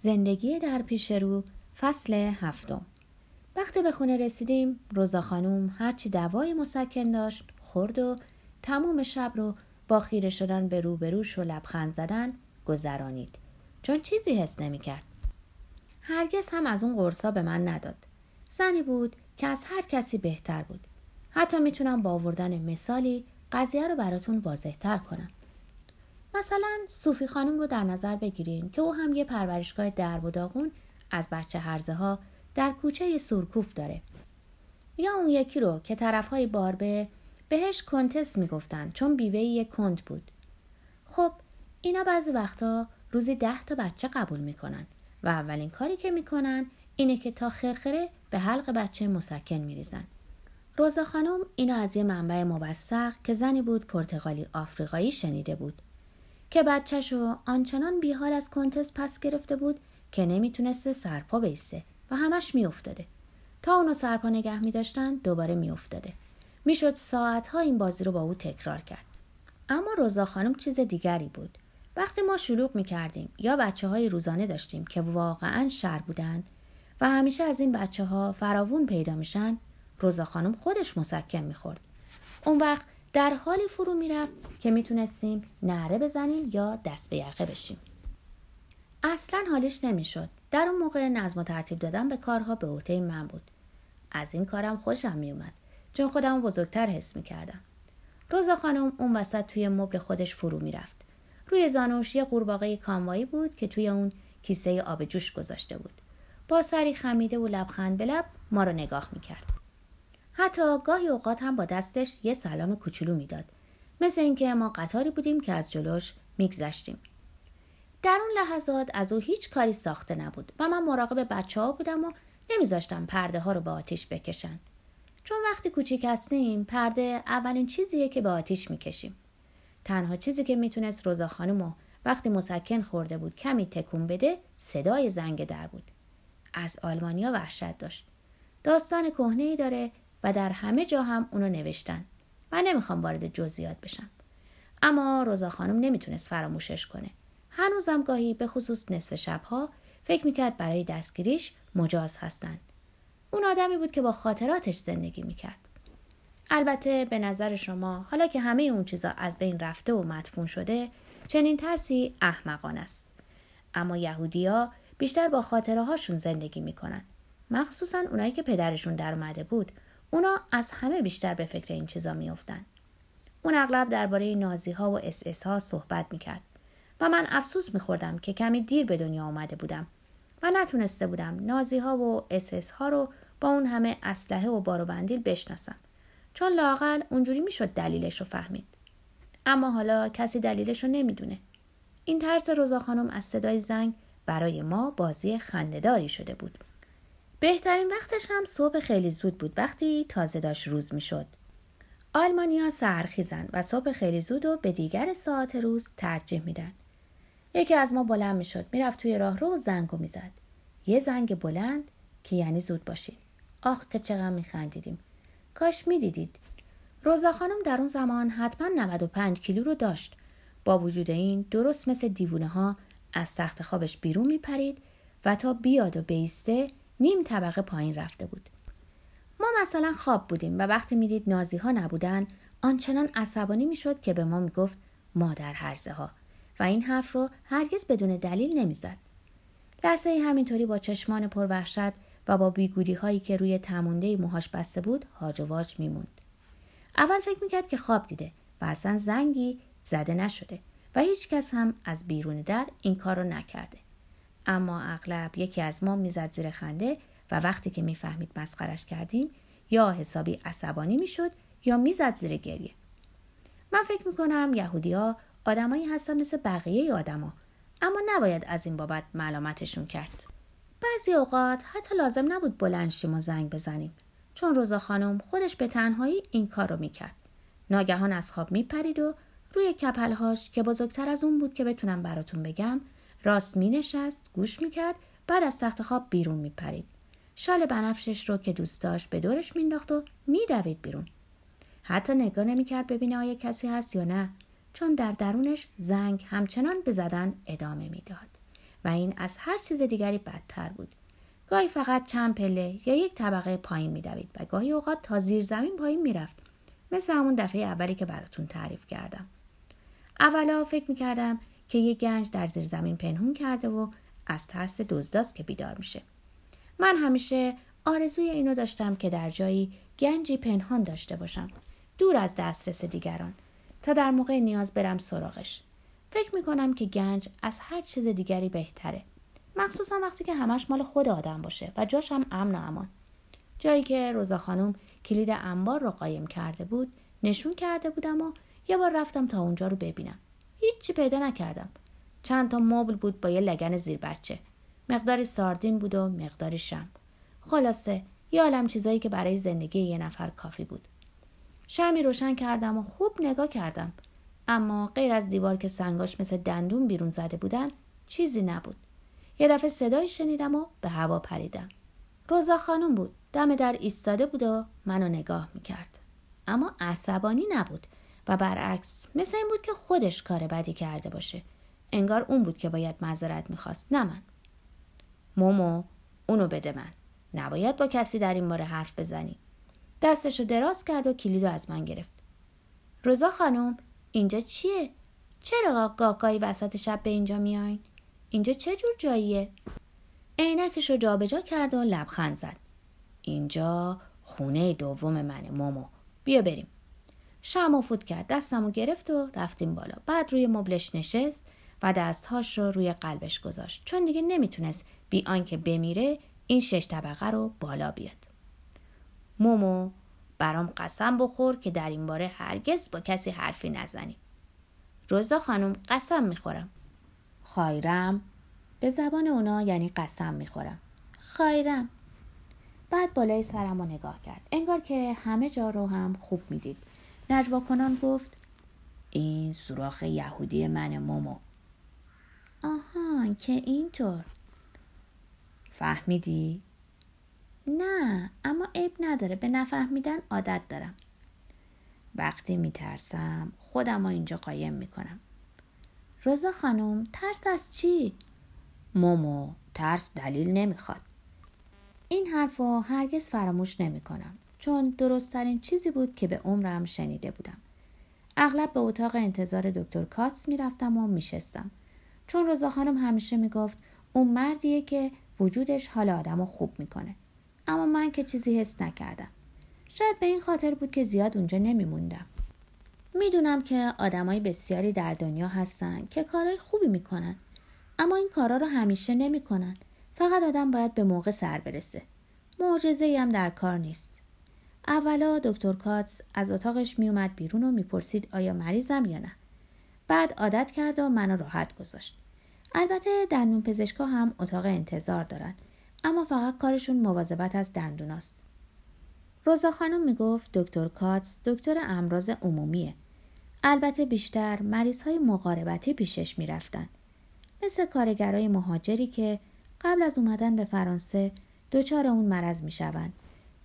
زندگی در پیش رو فصل هفتم. وقتی به خونه رسیدیم روزا خانوم هرچی دوای مسکن داشت خورد و تموم شب رو با خیره شدن به روبروش و لبخند زدن گذرانید. چون چیزی حس نمی‌کرد. هرگز هم از اون قرصا به من نداد. زنی بود که از هر کسی بهتر بود. حتی می‌تونم با آوردن مثالی قضیه رو براتون واضحتر کنم. مثلا صوفی خانم رو در نظر بگیرین که او هم یه پرورشگاه درب و داغون از بچه هرزه ها در کوچه سورکوف داره. یا اون یکی رو که طرفهای باربه بهش کنتس می‌گفتن چون بیوه یک کنت بود. خب اینا بعضی وقتا روزی ده تا بچه قبول می‌کنن و اولین کاری که می‌کنن اینه که تا خرخره به حلق بچه مسکن میریزن. روزا خانم اینو از یه منبع مبسق که زنی بود پرتغالی آفریقایی شنیده بود. که بچهشو آنچنان بیحال از کنتس پس گرفته بود که نمی‌تونسته سرپا بیسته و همش میافتاده. تا اونو سرپا نگه میداشتن دوباره میافتاده. می‌شد ساعتها این بازی رو با او تکرار کرد. اما روزا خانم چیز دیگری بود. وقتی ما شلوغ می‌کردیم یا بچه های روزانه داشتیم که واقعا شر بودن و همیشه از این بچه ها فراوون پیدا میشن روزا خانم خودش مسکن می‌خورد. اون وقت در حالی فرو می‌رفت که می‌تونستیم نعره بزنیم یا دست به یقه بشیم. اصلا حالش نمی‌شد. در اون موقع نظم و ترتیب دادن به کارها به عهده من بود. از این کارم خوشم میومد چون خودم بزرگتر حس می‌کردم. روزا خانم اون وسط توی مبل خودش فرو می‌رفت. روی زانوش یه قورباغه کاموایی بود که توی اون کیسه آب جوش گذاشته بود. با سری خمیده و لبخند به لب ما رو نگاه می‌کرد. حتی گاهی اوقات هم با دستش یه سلام کوچولو می‌داد. مثل اینکه ما قطاری بودیم که از جلوش میگذشتیم. در اون لحظات از او هیچ کاری ساخته نبود و من مراقب بچه ها بودم و نمیذاشتم پرده ها رو به آتیش بکشن. چون وقتی کوچیک هستیم پرده اولین چیزیه که به آتیش می‌کشیم. تنها چیزی که می‌تونست روزا خانم وقتی مسکن خورده بود کمی تکون بده صدای زنگ در بود. از آلمانیا وحشت داشت. داستان کهنه ای داره و در همه جا هم اونو نوشتن. من نمی‌خوام وارد جزئیات بشم. اما روزا خانم نمی‌تونست فراموشش کنه. هنوزم گاهی به خصوص نصف شبها فکر می‌کرد برای دستگیریش مجاز هستند اون آدمی بود که با خاطراتش زندگی می‌کرد. البته به نظر شما حالا که همه اون چیزا از بین رفته و مدفون شده چنین ترسی احمقان است. اما یهودیا بیشتر با خاطره هاشون زندگی می‌کنن. مخصوصا اونایی که پدرشون در اومده بود. اونا از همه بیشتر به فکر این چیزا میافتن. اون اغلب درباره نازی ها و اس اس ها صحبت می‌کرد و من افسوس میخوردم که کمی دیر به دنیا آمده بودم و نتونسته بودم نازی ها و اس اس ها رو با اون همه اسلحه و بار بندیل بشناسم چون لاقل اونجوری می‌شد دلیلش رو فهمید. اما حالا کسی دلیلش رو نمی‌دونه. این ترس روزا خانم از صدای زنگ برای ما بازی خندهداری شده بود. بهترین وقتش هم صبح خیلی زود بود وقتی تازه داشت روز می‌شد. آلمانیا سرخیزن و صبح خیلی زود و به دیگر ساعت روز ترجیح میدن. یکی از ما بلند می‌شد می‌رفت توی راه رو و زنگو می‌زد. یه زنگ بلند که یعنی زود باشید آخ که چقدر میخندیدیم. کاش می‌دیدید. روزا خانم در اون زمان حتما 95 کیلو رو داشت. با وجود این درست مثل دیوونه ها از تخت خوابش بیرون میپرید و تا بیاد و بیسته نیم طبقه پایین رفته بود. ما مثلا خواب بودیم و وقتی می‌دید نازی ها نبودن آنچنان عصبانی می‌شد که به ما می‌گفت مادر هرزه ها و این حرف رو هرگز بدون دلیل نمی‌زد. لحظه همینطوری با چشمان پر وحشت و با بیگودی هایی که روی تمونده موهاش بسته بود هاج و واج میموند. اول فکر می‌کرد که خواب دیده و اصلا زنگی زده نشده و هیچ کس هم از بیرون در این کار رو نکرده. اما اغلب یکی از ما می‌زد زیر خنده و وقتی که می‌فهمید مسخرش کردیم یا حسابی عصبانی می‌شد یا می‌زد زیر گریه. من فکر می‌کنم یهودیا آدمایی هستن مثل بقیه آدما اما نباید از این بابت ملامتشون کرد. بعضی اوقات حتی لازم نبود بلند شیم و زنگ بزنیم چون روزا خانم خودش به تنهایی این کار رو می‌کرد. ناگهان از خواب میپرید و روی کپلهاش که بزرگتر از اون بود که بتونم براتون بگم راست می نشست گوش می کرد بعد از تخت خواب بیرون می پرید. شال بنفشش رو که دوست داشت به دورش مینداخت و میدوید بیرون. حتی نگاه نمی کرد ببینه آیا کسی هست یا نه چون در درونش زنگ همچنان به زدن ادامه می‌داد و این از هر چیز دیگری بدتر بود گاهی فقط چند پله یا یک طبقه پایین میدوید و گاهی اوقات تا زیر زمین پایین می‌رفت مثل همون دفعه اولی که براتون تعریف کردم اولا فکر می‌کردم که یک گنج در زیر زمین پنهون کرده و از ترس دزداست که بیدار میشه. من همیشه آرزوی اینو داشتم که در جایی گنجی پنهان داشته باشم. دور از دسترس دیگران. تا در موقع نیاز برم سراغش. فکر می‌کنم که گنج از هر چیز دیگری بهتره. مخصوصا وقتی که همش مال خود آدم باشه و جاش هم امن و امان. جایی که روزا خانم کلید انبار رو قایم کرده بود نشون کرده بودم و یه بار رفتم تا اونجا رو ببینم. هیچی پیدا نکردم. چند تا مبل بود با یه لگن زیر بچه مقداری ساردین بود و مقداری شم. خلاصه یه عالم چیزایی که برای زندگی یه نفر کافی بود. شمی روشن کردم و خوب نگاه کردم. اما غیر از دیوار که سنگاش مثل دندون بیرون زده بودن چیزی نبود. یه دفعه صدایی شنیدم و به هوا پریدم. روزا خانم بود. دم در ایستاده بود و منو نگاه می‌کرد. اما عصبانی نبود. و برعکس مثل این بود که خودش کار بدی کرده باشه. انگار اون بود که باید معذرت می‌خواست نه من. مومو اونو بده من. نباید با کسی در این باره حرف بزنی. دستشو دراز کرد و کلیدو از من گرفت. روزا خانم اینجا چیه؟ چرا گاگایی وسط شب به اینجا میاین اینجا چه جور جاییه؟ عینکش رو جابجا کرد و لبخند زد. اینجا خونه دوم منه مومو. بیا بریم. شم فوت کرد. دستم و گرفت و رفتیم بالا. بعد روی مبلش نشست و دستهاش رو روی قلبش گذاشت. چون دیگه نمی‌تونست بی آنکه بمیره این شش طبقه رو بالا بیاد. مومو برام قسم بخور که در این باره هرگز با کسی حرفی نزنی. روزا خانم قسم می‌خورم. خایرم؟ به زبان اونا یعنی قسم می‌خورم. خایرم. بعد بالای سرم رو نگاه کرد. انگار که همه جا رو هم خوب می‌دید. نجوا کنان گفت این سوراخ یهودی من مومو. آها که اینطور. فهمیدی؟ نه اما عیب نداره به نفهمیدن عادت دارم. وقتی میترسم خودم رو اینجا قایم می‌کنم. روزا خانم ترس از چی؟ مومو ترس دلیل نمی‌خواد. این حرف رو هرگز فراموش نمی کنم چون درستترین چیزی بود که به عمرم شنیده بودم. اغلب به اتاق انتظار دکتر کاتس می‌رفتم و میشستم. چون روزا خانم همیشه می‌گفت اون مردیه که وجودش حال آدم رو خوب می‌کنه. اما من که چیزی حس نکردم. شاید به این خاطر بود که زیاد اونجا نمیموندم. می‌دونم که آدمای بسیاری در دنیا هستن که کارهای خوبی می‌کنن اما این کارا رو همیشه نمی‌کنن. فقط آدم باید به موقع سر برسه. معجزه هم در کار نیست. اولا دکتر کاتس از اتاقش میومد بیرون و می‌پرسید آیا مریضم یا نه. بعد عادت کرد و منو راحت گذاشت. البته دندون پزشکا هم اتاق انتظار دارن اما فقط کارشون مواظبت از دندوناست روزا خانم می‌گفت دکتر کاتس دکتر امراض عمومیه. البته بیشتر مریض های مقاربتی پیشش می‌رفتن. مثل کارگرای مهاجری که قبل از اومدن به فرانسه دچار اون مرض می‌شوند.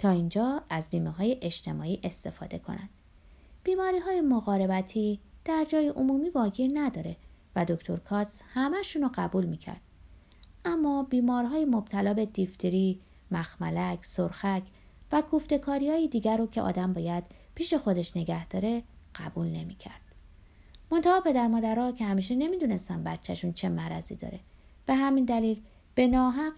تا اینجا از بیمه های اجتماعی استفاده کنند. بیماری های مقاربتی در جای عمومی واگیر نداره و دکتر کاتس همشون رو قبول می‌کرد. اما بیمارهای مبتلا به دیفتری، مخملک، سرخک و کوفتکاری های دیگر رو که آدم باید پیش خودش نگه داره قبول نمی‌کرد. منتها پدر مادرها که همیشه نمی‌دونستن بچهشون چه مرضی داره. به همین دلیل به ناحق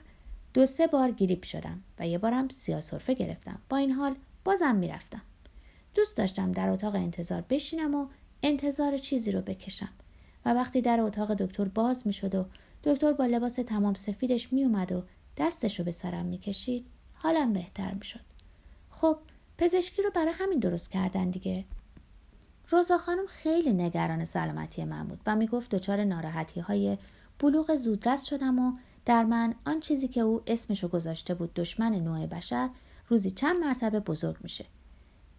دو سه بار گریپ شدم و یه بارم سیاسرفه گرفتم با این حال بازم می‌رفتم دوست داشتم در اتاق انتظار بشینم و انتظار چیزی رو بکشم و وقتی در اتاق دکتر باز می شد و دکتر با لباس تمام سفیدش می اومد و دستش رو به سرم می کشید حالم بهتر می شد. خب پزشکی رو برای همین درست کردن دیگه. روزا خانم خیلی نگران سلامتی من بود و می‌گفت دچار ناراحتی های بلوغ زودرس شدم و در من آن چیزی که او اسمشو گذاشته بود دشمن نوع بشر روزی چند مرتبه بزرگ میشه.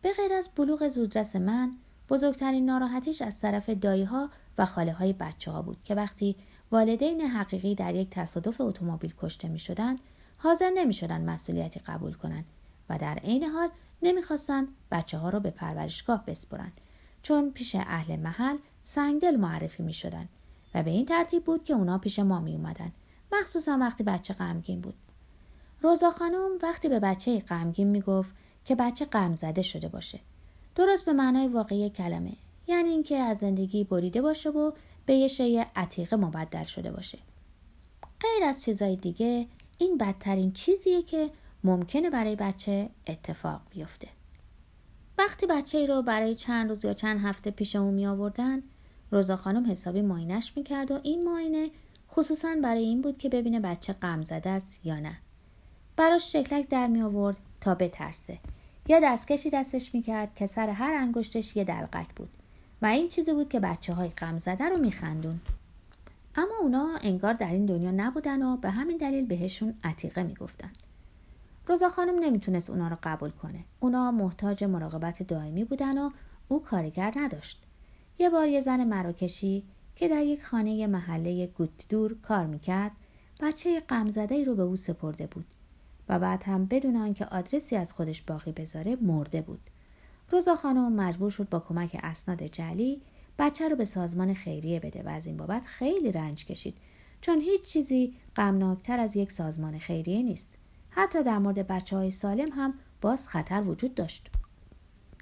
به غیر از بلوغ زودرس من بزرگترین ناراحتیش از طرف دایی ها و خاله های بچه ها بود که وقتی والدین حقیقی در یک تصادف اتومبیل کشته می شدن حاضر نمی شدن مسئولیتی قبول کنند و در عین حال نمی‌خواستند بچه ها رو به پرورشگاه بسپرن چون پیش اهل محل سنگدل معرفی می و به این ترتیب بود که اونا پیش ما می اومدن مخصوصا وقتی بچه غمگین بود. روزا خانم وقتی به بچه غمگین می‌گفت که بچه غم زده شده باشه. درست به معنای واقعی کلمه. یعنی اینکه از زندگی بریده باشه و به یه شی عتیقه مبدل شده باشه. غیر از چیزای دیگه این بدترین چیزیه که ممکنه برای بچه اتفاق بیفته. وقتی بچه ای رو برای چند روز یا چند هفته پیش اون می آوردن روزا خانم حسابی ماینش می‌کرد و این ماینه خصوصا برای این بود که ببینه بچه غم زده است یا نه. براش شکلک در می آورد تا بترسه. یا دستکشی دستش می‌کرد که سر هر انگشتش یه دلقک بود و این چیزی بود که بچه های غم زده رو میخندون اما اونا انگار در این دنیا نبودن و به همین دلیل بهشون عتیقه می‌گفتن روزا خانم نمی‌تونست اونا رو قبول کنه. اونا محتاج مراقبت دائمی بودن و او کارگر نداشت. یه بار یه زن مراکشی که در یک خانه محله گوت دور کار می‌کرد بچه غمزده رو به او سپرده بود و بعد هم بدون آنکه آدرسی از خودش باقی بذاره مرده بود. روزا خانم مجبور شد با کمک اسناد جلی بچه رو به سازمان خیریه بده و از این بابت خیلی رنج کشید چون هیچ چیزی غمناکتر از یک سازمان خیریه نیست. حتی در مورد بچه های سالم هم باز خطر وجود داشت.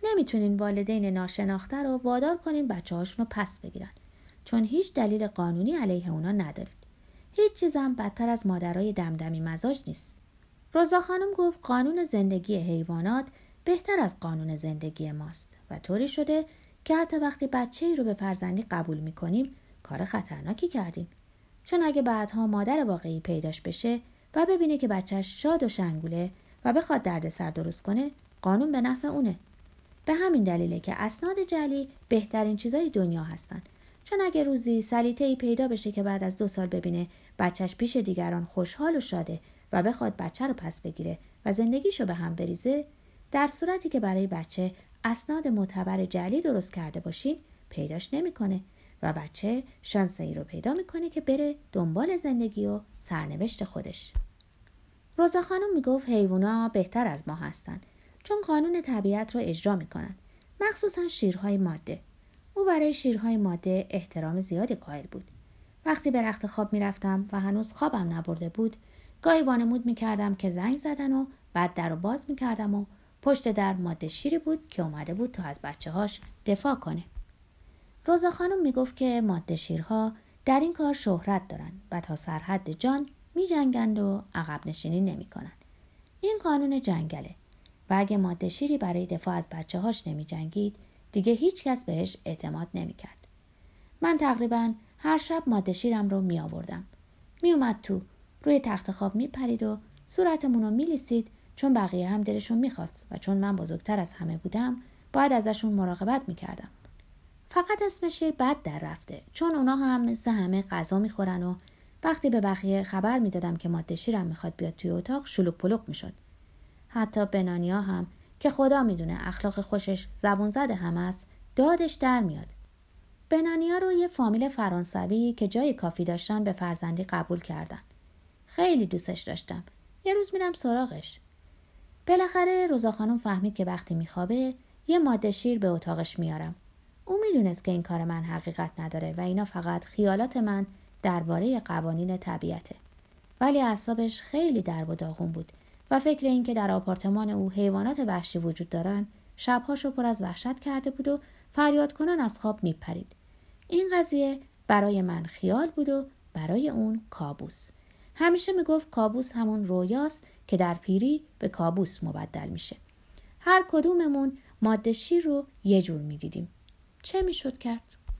نمی‌تونین والدین ناشناخته رو وادار کنین بچه هاشون رو پس بگیرن. چون هیچ دلیل قانونی علیه اونا ندارید. هیچ چیزم بدتر از مادرای دمدمی مزاج نیست. روزا خانم گفت قانون زندگی حیوانات بهتر از قانون زندگی ماست و طوری شده که حتی وقتی بچه ای رو به فرزندی قبول می‌کنیم کار خطرناکی کردیم. چون اگه بعدها مادر واقعی پیداش بشه و ببینه که بچهش شاد و شنگوله و بخواد دردسر درست کنه قانون به نفع اونه. به همین دلیله که اسناد جلی بهترین چیزای دنیا هستن. چون اگه روزی سلیته ای پیدا بشه که بعد از دو سال ببینه بچهش پیش دیگران خوشحال و شاده و بخواد بچه رو پس بگیره و زندگیشو به هم بریزه در صورتی که برای بچه اسناد معتبر جلی درست کرده باشین پیداش نمی‌کنه و بچه شانس ای رو پیدا می‌کنه که بره دنبال زندگی و سرنوشت خودش. روزا خانم می‌گفت حیوانا بهتر از ما هستن چون قانون طبیعت رو اجرا می‌کنن. مخصوصا شیرهای ماده. او برای شیرهای ماده احترام زیادی قائل بود وقتی به رخت خواب می‌رفتم و هنوز خوابم نبرده بود گاهی وانمود می‌کردم که زنگ زدن و بعد در رو باز می‌کردم و پشت در ماده شیری بود که اومده بود تا از بچه هاش دفاع کنه. روزا خانم می‌گفت که ماده شیرها در این کار شهرت دارن و تا سرحد جان می جنگند و عقب نشینی نمی کنن. این قانون جنگله و اگه ماده شیری برای دفاع از بچه هاش نمی جنگید دیگه هیچ کس بهش اعتماد نمی کرد. من تقریبا هر شب ماده شیرم رو می آوردم. می اومد تو روی تخت خواب می پرید و صورتمون رو می لیسید چون بقیه هم دلشون می‌خواست و چون من بزرگتر از همه بودم باید ازشون مراقبت می‌کردم فقط اسم شیر بد در رفته چون اونا هم مثل همه غذا می‌خورن و وقتی به بقیه خبر می‌دادم که ماده شیرم می‌خواد بیاد توی اتاق شلوک پلوک می‌شد حتی بنانیا هم که خدا می‌دونه اخلاق خوشش زبون زده هم است دادش در میاد. بنانیا رو یه فامیل فرانسوی که جای کافی داشتن به فرزندی قبول کردن. خیلی دوستش داشتم. یه روز میرم سراغش. بالاخره روزا خانم فهمید که وقتی میخوابه یه ماده شیر به اتاقش میارم او می‌دونست که این کار من حقیقت نداره و اینا فقط خیالات من درباره قوانین طبیعته. ولی اعصابش خیلی درب و داغون بود. و فکر اینکه در آپارتمان او حیوانات وحشی وجود دارن شبهاشو پر از وحشت کرده بود و فریاد کنان از خواب میپرید. این قضیه برای من خیال بود و برای اون کابوس. همیشه می‌گفت کابوس همون رویاست که در پیری به کابوس مبدل میشه. هر کدوممون ماده شیر رو یه جور می‌دیدیم. چه می‌شد کرد؟